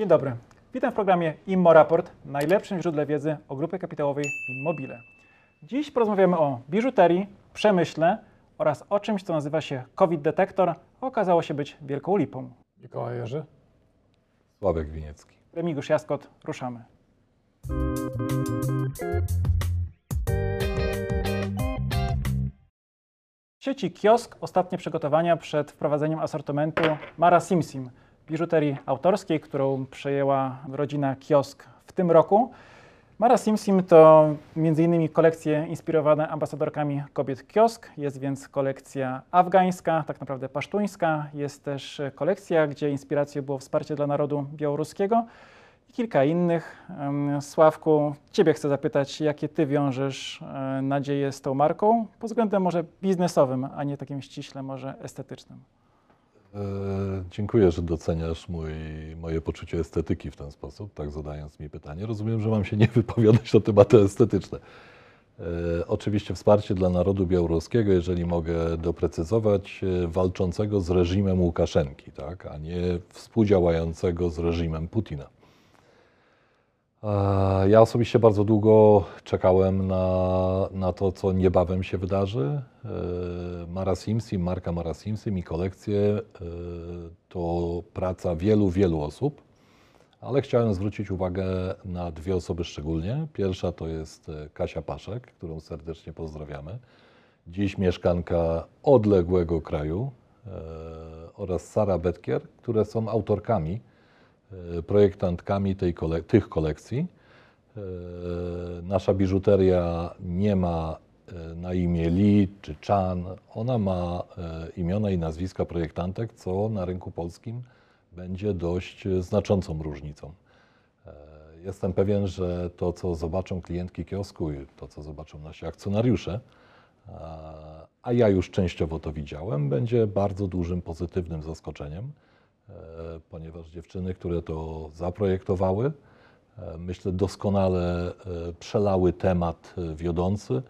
Dzień dobry. Witam w programie Immo Raport, najlepszym źródle wiedzy o grupie kapitałowej Immobile. Dziś porozmawiamy o biżuterii, przemyśle oraz o czymś, co nazywa się COVID detektor, okazało się być wielką lipą. Mikołaj Jerzy? Sławek Winiecki. Remigiusz Jaskot, ruszamy. W sieci Kiosk ostatnie przygotowania przed wprowadzeniem asortymentu Mara Simsim, biżuterii autorskiej, którą przejęła rodzina Kiosk w tym roku. Mara Simsim to m.in. kolekcje inspirowane ambasadorkami kobiet Kiosk, jest więc kolekcja afgańska, tak naprawdę pasztuńska, jest też kolekcja, gdzie inspiracją było wsparcie dla narodu białoruskiego i kilka innych. Sławku, Ciebie chcę zapytać, jakie Ty wiążesz e, nadzieje z tą marką pod względem może biznesowym, a nie takim ściśle może estetycznym? E, dziękuję, że doceniasz mój, moje poczucie estetyki w ten sposób, tak zadając mi pytanie. Rozumiem, że mam się nie wypowiadać na tematy estetyczne. E, oczywiście wsparcie dla narodu białoruskiego, jeżeli mogę doprecyzować, e, walczącego z reżimem Łukaszenki, tak, a nie współdziałającego z reżimem Putina. E, Ja osobiście bardzo długo czekałem na, na to, co niebawem się wydarzy. E, Mara Simsim, marka Mara Simsim i kolekcje e, to praca wielu, wielu osób, ale chciałem zwrócić uwagę na dwie osoby szczególnie. Pierwsza to jest Kasia Paszek, którą serdecznie pozdrawiamy. Dziś mieszkanka odległego kraju oraz Sara Betkier, które są autorkami projektantkami tej tych kolekcji. E, Nasza biżuteria nie ma e, na imię Li czy Chan. Ona ma e, imiona i nazwiska projektantek, co na rynku polskim będzie dość e, znaczącą różnicą. E, Jestem pewien, że to, co zobaczą klientki kiosku i to, co zobaczą nasi akcjonariusze, a- ja już częściowo to widziałem, będzie bardzo dużym pozytywnym zaskoczeniem, e, ponieważ dziewczyny, które to zaprojektowały, e, myślę doskonale e, przelały temat e, wiodący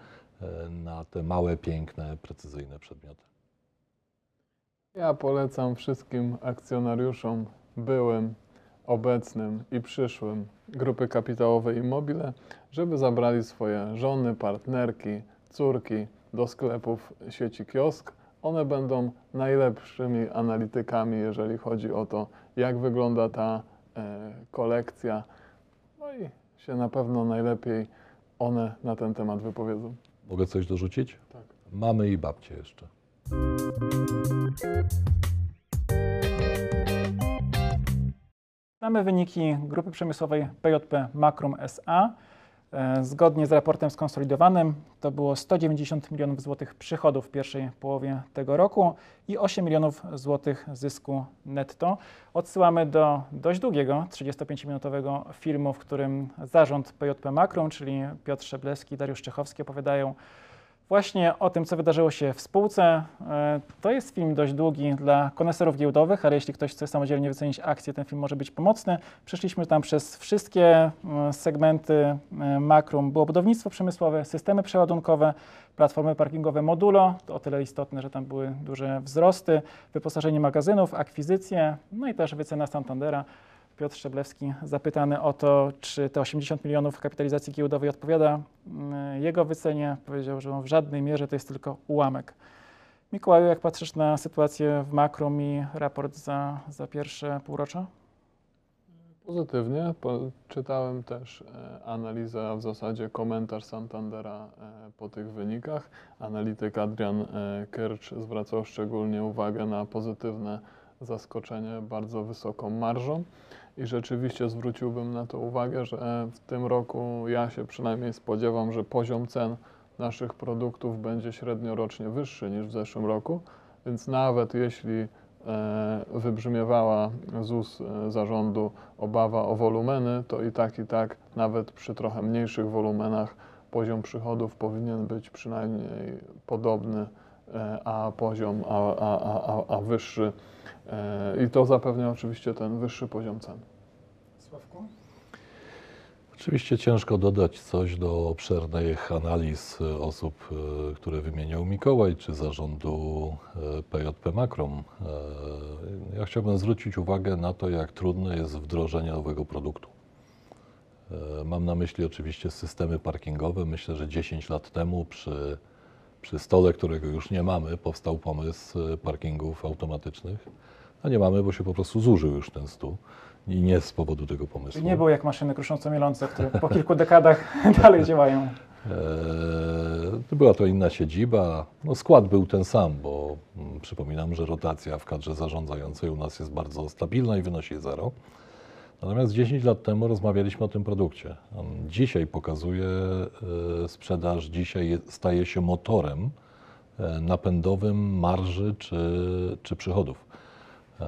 e, na te małe, piękne, precyzyjne przedmioty. Ja polecam wszystkim akcjonariuszom byłym, obecnym i przyszłym grupy kapitałowej Immobile, żeby zabrali swoje żony, partnerki, córki do sklepów sieci Kiosk. One będą najlepszymi analitykami, jeżeli chodzi o to, jak wygląda ta e, kolekcja. No i się na pewno najlepiej one na ten temat wypowiedzą. Mogę coś dorzucić? Tak. Mamy i babcie jeszcze. Znamy wyniki grupy przemysłowej PJP Makrum SA. E, Zgodnie z raportem skonsolidowanym to było 190 milionów złotych przychodów w pierwszej połowie tego roku i 8 milionów złotych zysku netto. Odsyłamy do dość długiego, 35-minutowego filmu, w którym zarząd PJP Makrum, czyli Piotr Szablewski i Dariusz Czechowski opowiadają właśnie o tym, co wydarzyło się w spółce. E, To jest film dość długi dla koneserów giełdowych, ale jeśli ktoś chce samodzielnie wycenić akcję, ten film może być pomocny. Przeszliśmy tam przez wszystkie segmenty Makrum. Było budownictwo przemysłowe, systemy przeładunkowe, platformy parkingowe Modulo, to o tyle istotne, że tam były duże wzrosty, wyposażenie magazynów, akwizycje, no i też wycena Santandera. Piotr Szczeblewski zapytany o to, czy te 80 milionów kapitalizacji giełdowej odpowiada mm, jego wycenie, powiedział, że w żadnej mierze to jest tylko ułamek. Mikołaju, jak patrzysz na sytuację w Makrum i raport za, za pierwsze półrocze? Pozytywnie. Po, czytałem też e, analizę, a w zasadzie komentarz Santandera e, po tych wynikach. Analityk Adrian e, Kercz zwracał szczególnie uwagę na pozytywne zaskoczenie bardzo wysoką marżą. I rzeczywiście zwróciłbym na to uwagę, że w tym roku ja się przynajmniej spodziewam, że poziom cen naszych produktów będzie średnio rocznie wyższy niż w zeszłym roku. Więc nawet jeśli e, wybrzmiewała z ust e, zarządu obawa o wolumeny, to i tak, i tak, nawet przy trochę mniejszych wolumenach, poziom przychodów powinien być przynajmniej podobny, a poziom, a, a, a, a, wyższy. E, I to zapewnia oczywiście ten wyższy poziom cen. Sławku? Oczywiście ciężko dodać coś do obszernych analiz e, osób, e, które wymieniał Mikołaj, czy zarządu e, PJP Makrom. E, Ja chciałbym zwrócić uwagę na to, jak trudne jest wdrożenie nowego produktu. E, Mam na myśli oczywiście systemy parkingowe. Myślę, że 10 lat temu przy, przy stole, którego już nie mamy, powstał pomysł e, parkingów automatycznych. A nie mamy, bo się po prostu zużył już ten stół i nie z powodu tego pomysłu. Nie było jak maszyny krusząco-mielące, które po kilku dekadach dalej działają. Eee, Była to inna siedziba. No, skład był ten sam, bo mm, przypominam, że rotacja w kadrze zarządzającej u nas jest bardzo stabilna i wynosi zero. Natomiast 10 lat temu rozmawialiśmy o tym produkcie. On dzisiaj pokazuje e, sprzedaż, dzisiaj je- staje się motorem e, napędowym marży czy, czy przychodów. E,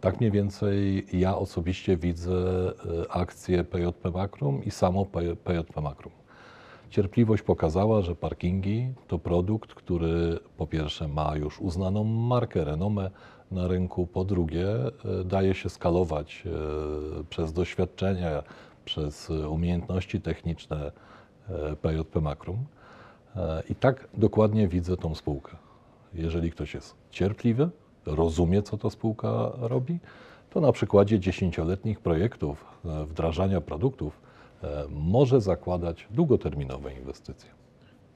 Tak mniej więcej ja osobiście widzę akcję PJP Makrum i samo PJP Makrum. Cierpliwość pokazała, że parkingi to produkt, który po pierwsze ma już uznaną markę, renomę na rynku, po drugie e, daje się skalować e, przez doświadczenia, przez e, umiejętności techniczne PJP Makrum. I tak dokładnie widzę tą spółkę. Jeżeli ktoś jest cierpliwy, rozumie, co ta spółka robi, to na przykładzie dziesięcioletnich projektów wdrażania produktów może zakładać długoterminowe inwestycje.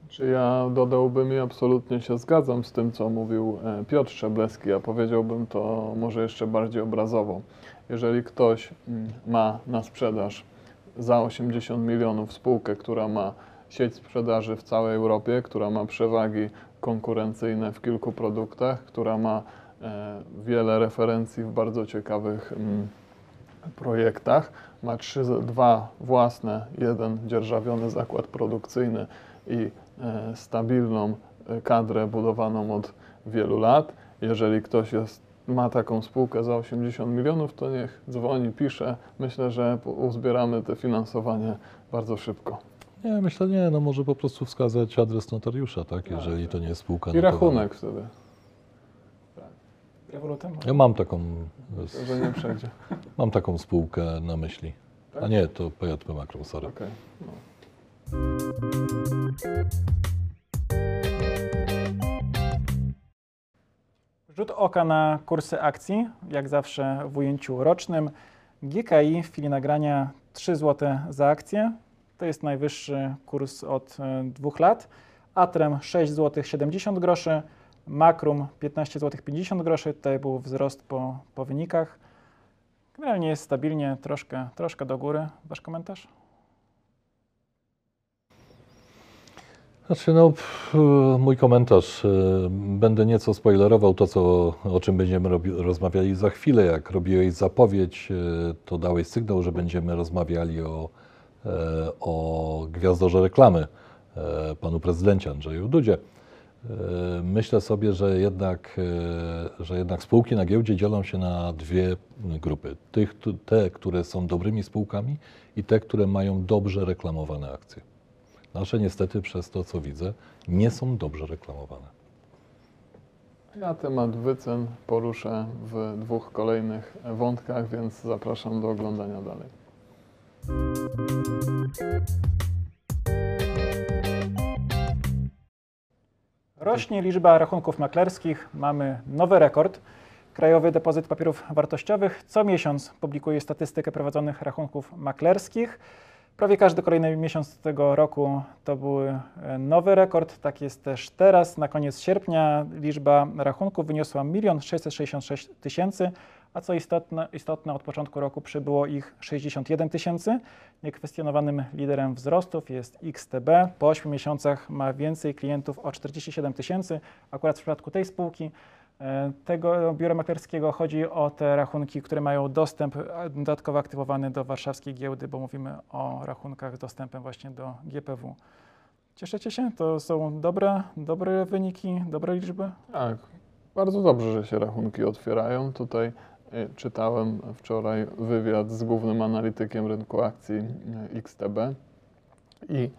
Czy ja dodałbym i absolutnie się zgadzam z tym, co mówił e, Piotr Szableski, a powiedziałbym to może jeszcze bardziej obrazowo. Jeżeli ktoś mm, ma na sprzedaż za 80 milionów spółkę, która ma sieć sprzedaży w całej Europie, która ma przewagi konkurencyjne w kilku produktach, która ma e, wiele referencji w bardzo ciekawych mm, projektach, ma dwa własne, jeden dzierżawiony zakład produkcyjny i stabilną e, kadrę budowaną od wielu lat. Jeżeli ktoś jest, ma taką spółkę za 80 milionów, to niech dzwoni, pisze. Myślę, że uzbieramy te finansowanie bardzo szybko. Nie, myślę nie, no może po prostu wskazać adres notariusza, tak, jeżeli to nie jest spółka I notowana. rachunek wtedy, Rewolutem. Ja mam taką, że nie przejdzie. mam taką spółkę na myśli. A nie, to PJP Makrum, sorry. Okej. No. Rzut oka na kursy akcji, jak zawsze w ujęciu rocznym. GKI w chwili nagrania 3 zł za akcję. To jest najwyższy kurs od e, dwóch lat. Atrem 6 zł 70 groszy. Makrum 15 zł 50 groszy. Tutaj był wzrost po, po wynikach. Generalnie jest stabilnie, troszkę, troszkę do góry. Wasz komentarz? Znaczy, no, pff, mój komentarz. e, Będę nieco spoilerował to, co, o czym będziemy rozmawiali za chwilę. Jak robiłeś zapowiedź, e, to dałeś sygnał, że będziemy rozmawiali o, e, o gwiazdorze reklamy, e, panu prezydencie Andrzeju Dudzie. E, Myślę sobie, że jednak, że jednak spółki na giełdzie dzielą się na dwie grupy. Tych, te, które są dobrymi spółkami i te, które mają dobrze reklamowane akcje. Nasze niestety przez to, co widzę, nie są dobrze reklamowane. Ja temat wycen poruszę w dwóch kolejnych wątkach, więc zapraszam do oglądania dalej. Rośnie liczba rachunków maklerskich. Mamy nowy rekord. Krajowy Depozyt Papierów Wartościowych co miesiąc publikuje statystykę prowadzonych rachunków maklerskich. Prawie każdy kolejny miesiąc tego roku to był e, nowy rekord. Tak jest też teraz. Na koniec sierpnia liczba rachunków wyniosła 1 666 tysięcy, a co istotne, istotne od początku roku przybyło ich 61 tysięcy. Niekwestionowanym liderem wzrostów jest XTB. Po 8 miesiącach ma więcej klientów o 47 tysięcy. Akurat w przypadku tej spółki, tego biura maklerskiego chodzi o te rachunki, które mają dostęp e, dodatkowo aktywowany do warszawskiej giełdy, bo mówimy o rachunkach z dostępem właśnie do GPW. Cieszycie się? To są dobre, dobre wyniki, dobre liczby? Tak, bardzo dobrze, że się rachunki otwierają. Tutaj e, czytałem wczoraj wywiad z głównym analitykiem rynku akcji e, XTB i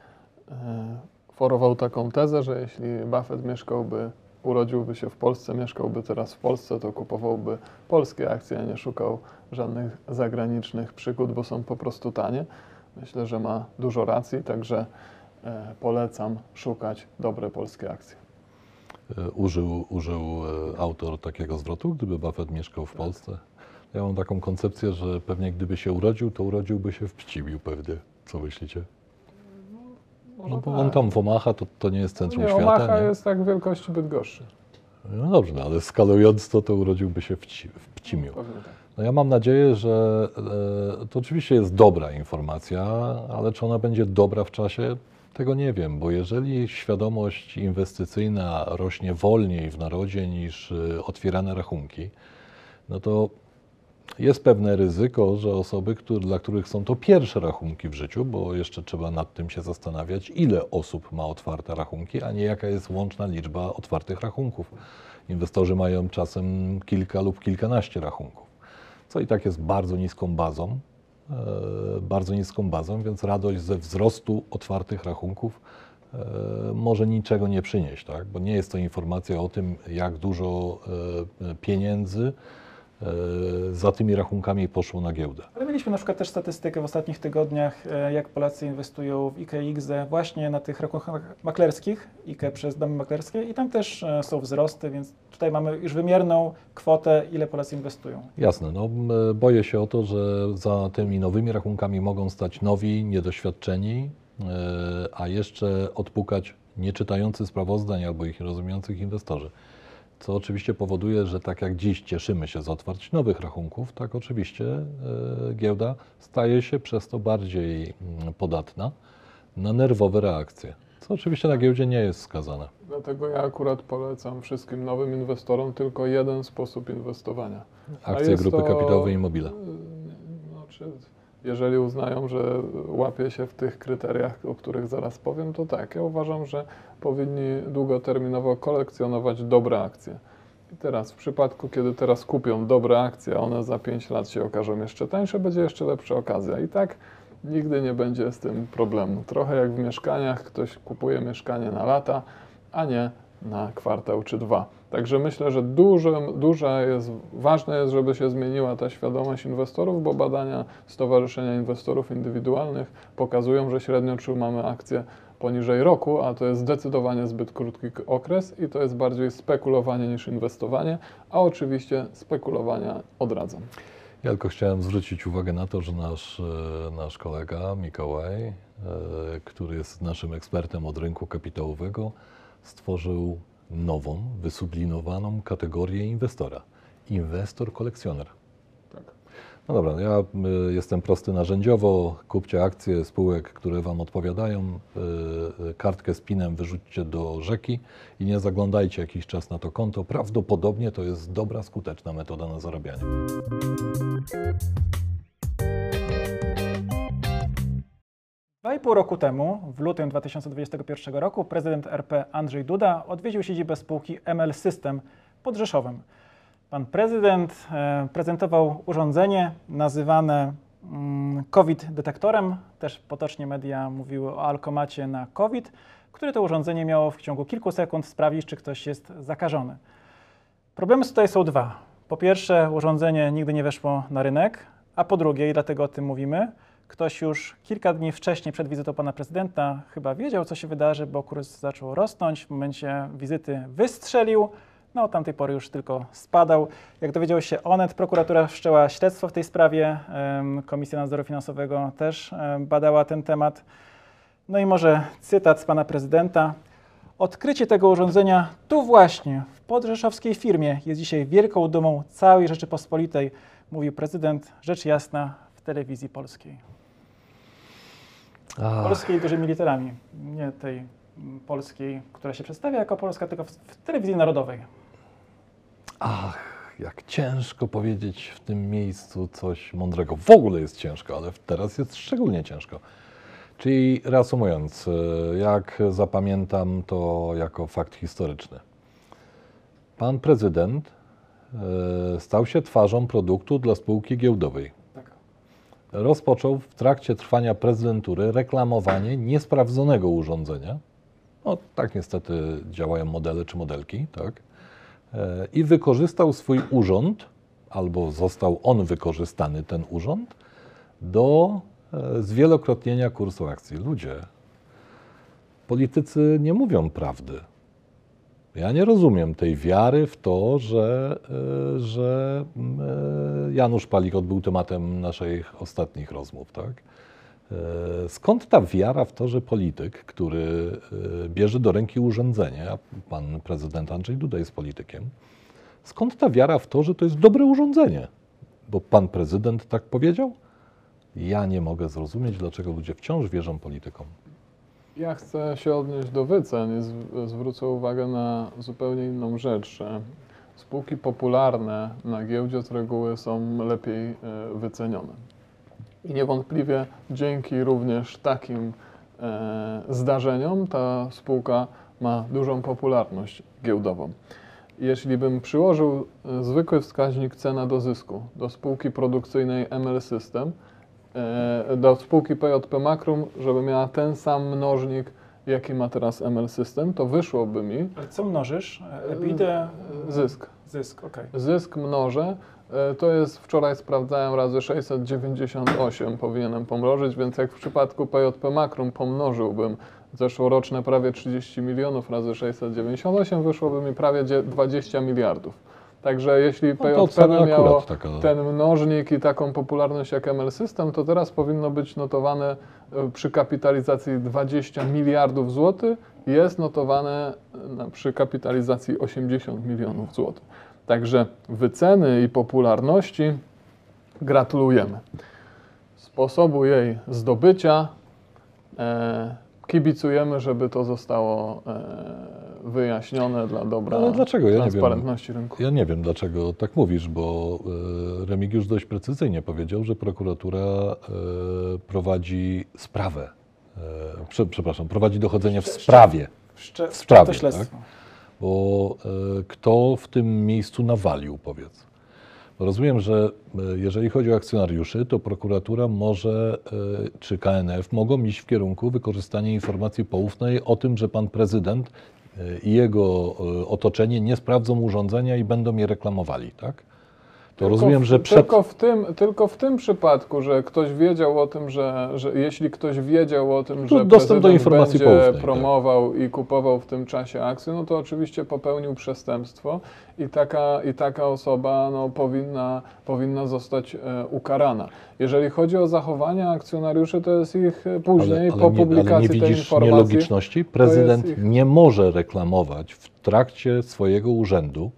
e, forował taką tezę, że jeśli Buffett mieszkałby, urodziłby się w Polsce, mieszkałby teraz w Polsce, to kupowałby polskie akcje, a nie szukał żadnych zagranicznych przygód, bo są po prostu tanie. myślę, że ma dużo racji, także e, polecam szukać dobre polskie akcje. E, Użył, użył e, autor takiego zwrotu, gdyby Buffett mieszkał w Polsce. Ja mam taką koncepcję, że pewnie gdyby się urodził, to urodziłby się w Pcimiu pewnie. Co myślicie? Może No bo tak. on tam w Omaha, to, to nie jest centrum nie, świata. Omaha nie? jest tak wielkości Bydgoszczy. No dobrze, no, ale skalując to, to urodziłby się w, Pci, w Pcimiu. Tak. No ja mam nadzieję, że e, to oczywiście jest dobra informacja, ale czy ona będzie dobra w czasie, tego nie wiem, bo jeżeli świadomość inwestycyjna rośnie wolniej w narodzie niż e, otwierane rachunki, no to jest pewne ryzyko, że osoby, które, dla których są to pierwsze rachunki w życiu, bo jeszcze trzeba nad tym się zastanawiać, ile osób ma otwarte rachunki, a nie jaka jest łączna liczba otwartych rachunków. Inwestorzy mają czasem kilka lub kilkanaście rachunków, co i tak jest bardzo niską bazą, e, bardzo niską bazą, więc radość ze wzrostu otwartych rachunków e, może niczego nie przynieść, tak? bo nie jest to informacja o tym, jak dużo e, pieniędzy za tymi rachunkami poszło na giełdę. Ale mieliśmy na przykład też statystykę w ostatnich tygodniach, e, jak Polacy inwestują w IKE i IGZE właśnie na tych rachunkach maklerskich, IKE przez domy maklerskie i tam też e, są wzrosty, więc tutaj mamy już wymierną kwotę, ile Polacy inwestują. Jasne, no boję się o to, że za tymi nowymi rachunkami mogą stać nowi, niedoświadczeni, e, a jeszcze odpukać nieczytający sprawozdań albo ich rozumiejących inwestorzy. Co oczywiście powoduje, że tak jak dziś cieszymy się z otwarć nowych rachunków, tak oczywiście e, giełda staje się przez to bardziej mm, podatna na nerwowe reakcje. Co oczywiście na giełdzie nie jest skazane. Dlatego ja akurat polecam wszystkim nowym inwestorom tylko jeden sposób inwestowania. Akcje grupy to- kapitałowej Immobile. Znaczy, jeżeli uznają, że łapie się w tych kryteriach, o których zaraz powiem, to tak. Ja uważam, że powinni długoterminowo kolekcjonować dobre akcje. I teraz w przypadku, kiedy teraz kupią dobre akcje, a one za 5 lat się okażą jeszcze tańsze, będzie jeszcze lepsza okazja. I tak nigdy nie będzie z tym problemu. Trochę jak w mieszkaniach, ktoś kupuje mieszkanie na lata, a nie na kwartał czy dwa. Także myślę, że dużo, duża jest, ważne jest, żeby się zmieniła ta świadomość inwestorów, bo badania Stowarzyszenia Inwestorów Indywidualnych pokazują, że średnio trzymamy akcje poniżej roku, a to jest zdecydowanie zbyt krótki okres i to jest bardziej spekulowanie niż inwestowanie, a oczywiście spekulowania odradzam. Ja tylko chciałem zwrócić uwagę na to, że nasz, e, nasz kolega Mikołaj, e, który jest naszym ekspertem od rynku kapitałowego, stworzył nową, wysublinowaną kategorię inwestora. Inwestor kolekcjoner. Tak. No dobra, ja y, jestem prosty narzędziowo. Kupcie akcje spółek, które Wam odpowiadają. y, y, Kartkę z pinem wyrzućcie do rzeki i nie zaglądajcie jakiś czas na to konto. Prawdopodobnie to jest dobra, skuteczna metoda na zarabianie. Dwa i pół roku temu, w lutym 2021 roku, prezydent RP Andrzej Duda odwiedził siedzibę spółki ML System pod Rzeszowem. Pan prezydent e, prezentował urządzenie nazywane mm, COVID-detektorem, też potocznie media mówiły o alkomacie na COVID, które to urządzenie miało w ciągu kilku sekund sprawdzić, czy ktoś jest zakażony. Problemy tutaj są dwa. Po pierwsze, urządzenie nigdy nie weszło na rynek, a po drugie, i dlatego o tym mówimy, ktoś już kilka dni wcześniej przed wizytą pana prezydenta chyba wiedział, co się wydarzy, bo kurs zaczął rosnąć. W momencie wizyty wystrzelił. No, od tamtej pory już tylko spadał. Jak dowiedział się Onet, prokuratura wszczęła śledztwo w tej sprawie. Komisja Nadzoru Finansowego też badała ten temat. No i może cytat z pana prezydenta. Odkrycie tego urządzenia tu właśnie, w podrzeszowskiej firmie, jest dzisiaj wielką dumą całej Rzeczypospolitej, mówił prezydent, rzecz jasna, w telewizji polskiej. Ach, Polskiej dużymi literami, nie tej polskiej, która się przedstawia jako polska, tylko w, w telewizji narodowej. ach, jak ciężko powiedzieć w tym miejscu coś mądrego. W ogóle jest ciężko, ale teraz jest szczególnie ciężko. Czyli reasumując, e, jak zapamiętam to jako fakt historyczny. Pan prezydent e, stał się twarzą produktu dla spółki giełdowej. Rozpoczął w trakcie trwania prezydentury reklamowanie niesprawdzonego urządzenia. No, tak niestety działają modele czy modelki, tak? E, I wykorzystał swój urząd, albo został on wykorzystany, ten urząd, do e, zwielokrotnienia kursu akcji. Ludzie, politycy nie mówią prawdy. Ja nie rozumiem tej wiary w to, że, e, że mm, e, Janusz Palikot był tematem naszych ostatnich rozmów. Tak? E, Skąd ta wiara w to, że polityk, który bierze do ręki urządzenie, a pan prezydent Andrzej Duda jest politykiem, skąd ta wiara w to, że to jest dobre urządzenie? Bo pan prezydent tak powiedział? Ja nie mogę zrozumieć, dlaczego ludzie wciąż wierzą politykom. Ja chcę się odnieść do wycen i zw- zwrócę uwagę na zupełnie inną rzecz. że Spółki popularne na giełdzie z reguły są lepiej e, wycenione. I niewątpliwie dzięki również takim e, zdarzeniom ta spółka ma dużą popularność giełdową. Jeśli bym przyłożył e, zwykły wskaźnik cena do zysku do spółki produkcyjnej ML System, e, do spółki PJP Makrum, żeby miała ten sam mnożnik, jaki ma teraz ML System, to wyszłoby mi Ale co mnożysz? E, EBITDA, zysk. zysk, okej. Zysk mnożę, e, to jest, wczoraj sprawdzałem razy 698 powinienem pomnożyć, więc jak w przypadku PJP Makrum pomnożyłbym zeszłoroczne prawie 30 milionów razy 698, wyszłoby mi prawie dzie- 20 miliardów. Także jeśli No PJP miało taka. ten mnożnik i taką popularność jak ML System, to teraz powinno być notowane e, przy kapitalizacji 20 miliardów złotych, jest notowane e, przy kapitalizacji 80 milionów złotych. Także wyceny i popularności gratulujemy. Sposobu jej zdobycia e, kibicujemy, żeby to zostało e, wyjaśnione dla dobra Ale dlaczego? Ja nie wiem. transparentności rynku. Ja nie wiem, dlaczego tak mówisz, bo e, Remigiusz dość precyzyjnie powiedział, że prokuratura e, prowadzi sprawę. E, prze, przepraszam, prowadzi dochodzenie w sprawie. W sprawie, to śledztwo. Bo kto w tym miejscu nawalił, powiedz? Rozumiem, że jeżeli chodzi o akcjonariuszy, to prokuratura może, czy KNF mogą iść w kierunku wykorzystania informacji poufnej o tym, że pan prezydent i jego e, otoczenie nie sprawdzą urządzenia i będą je reklamowali, tak? To Tylko rozumiem, w, że przed... Tylko w, tym, tylko w tym przypadku, że ktoś wiedział o tym, że, że jeśli ktoś wiedział o tym, że dostęp do informacji będzie poufnej, tak. promował i kupował w tym czasie akcje, no to oczywiście popełnił przestępstwo i taka, i taka osoba no, powinna, powinna zostać e, ukarana. Jeżeli chodzi o zachowania akcjonariuszy, to jest ich e, później, po nie, ale nie publikacji tej widzisz informacji. nielogiczności? Prezydent ich- nie może reklamować w trakcie swojego urzędu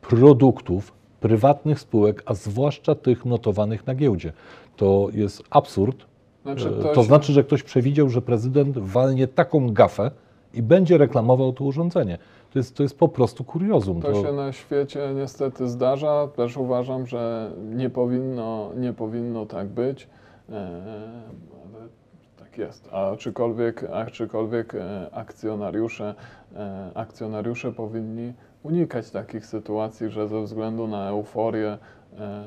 produktów prywatnych spółek, a zwłaszcza tych notowanych na giełdzie. To jest absurd. Znaczy, E, to to się- znaczy, że ktoś przewidział, że prezydent walnie taką gafę i będzie reklamował to urządzenie. To jest, to jest po prostu kuriozum. To się na świecie niestety zdarza. Też uważam, że nie powinno, nie powinno tak być. E, ale tak jest. A czykolwiek, a czykolwiek e, akcjonariusze, akcjonariusze powinni unikać takich sytuacji, że ze względu na euforię e,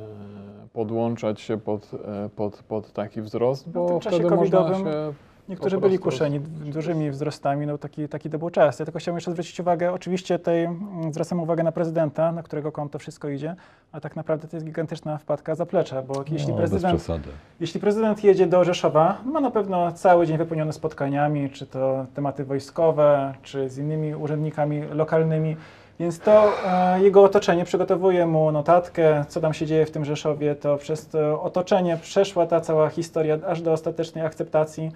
podłączać się pod, e, pod, pod taki wzrost, No w bo tym czasie wtedy można się Niektórzy byli kuszeni dużymi wzrostami, no taki, taki to był czas. Ja tylko chciałem jeszcze zwrócić uwagę, oczywiście tutaj mm, zwracam uwagę na prezydenta, na którego konto wszystko idzie, a tak naprawdę to jest gigantyczna wpadka zaplecza, bo jeśli, no, bez prezydent, jeśli prezydent jedzie do Rzeszowa, ma na pewno cały dzień wypełniony spotkaniami, czy to tematy wojskowe, czy z innymi urzędnikami lokalnymi, więc to e, jego otoczenie przygotowuje mu notatkę, co tam się dzieje w tym Rzeszowie, to przez to otoczenie przeszła ta cała historia aż do ostatecznej akceptacji.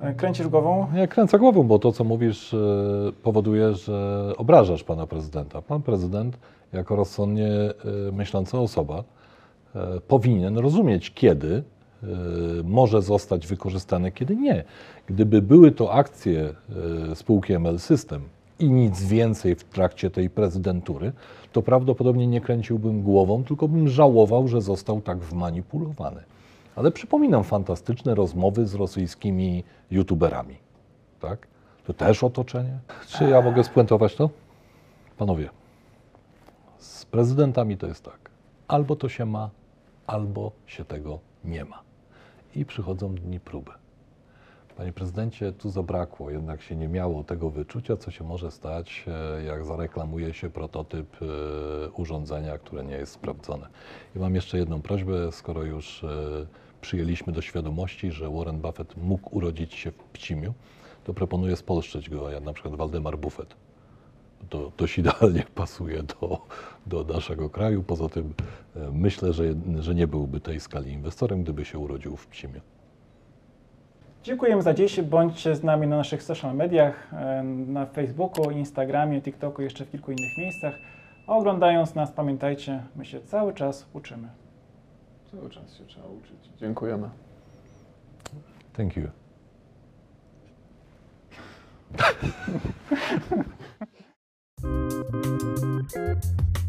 E, Kręcisz głową? Ja kręcę głową, bo to, co mówisz, e, powoduje, że obrażasz pana prezydenta. Pan prezydent, jako rozsądnie e, myśląca osoba, e, powinien rozumieć, kiedy może zostać wykorzystane, kiedy nie. Gdyby były to akcje spółki ML System i nic więcej w trakcie tej prezydentury, to prawdopodobnie nie kręciłbym głową, tylko bym żałował, że został tak wmanipulowany. Ale przypominam fantastyczne rozmowy z rosyjskimi youtuberami. Tak? To też otoczenie. Czy ja mogę spuentować to? Panowie, z prezydentami to jest tak. Albo to się ma, albo się tego nie ma. I przychodzą dni próby. Panie prezydencie, tu zabrakło, jednak się nie miało tego wyczucia, co się może stać, e, jak zareklamuje się prototyp e, urządzenia, które nie jest sprawdzone. I mam jeszcze jedną prośbę, skoro już e, przyjęliśmy do świadomości, że Warren Buffett mógł urodzić się w Pcimiu, to proponuję spolszczyć go, jak na przykład Waldemar Buffett. To dość idealnie pasuje do, do naszego kraju. Poza tym myślę, że, że nie byłby tej skali inwestorem, gdyby się urodził w Pcimiu. Dziękujemy za dziś. Bądźcie z nami na naszych social mediach, e, na Facebooku, Instagramie, TikToku, jeszcze w kilku innych miejscach. A oglądając nas, pamiętajcie, my się cały czas uczymy. Cały czas się trzeba uczyć. Dziękujemy. Thank you.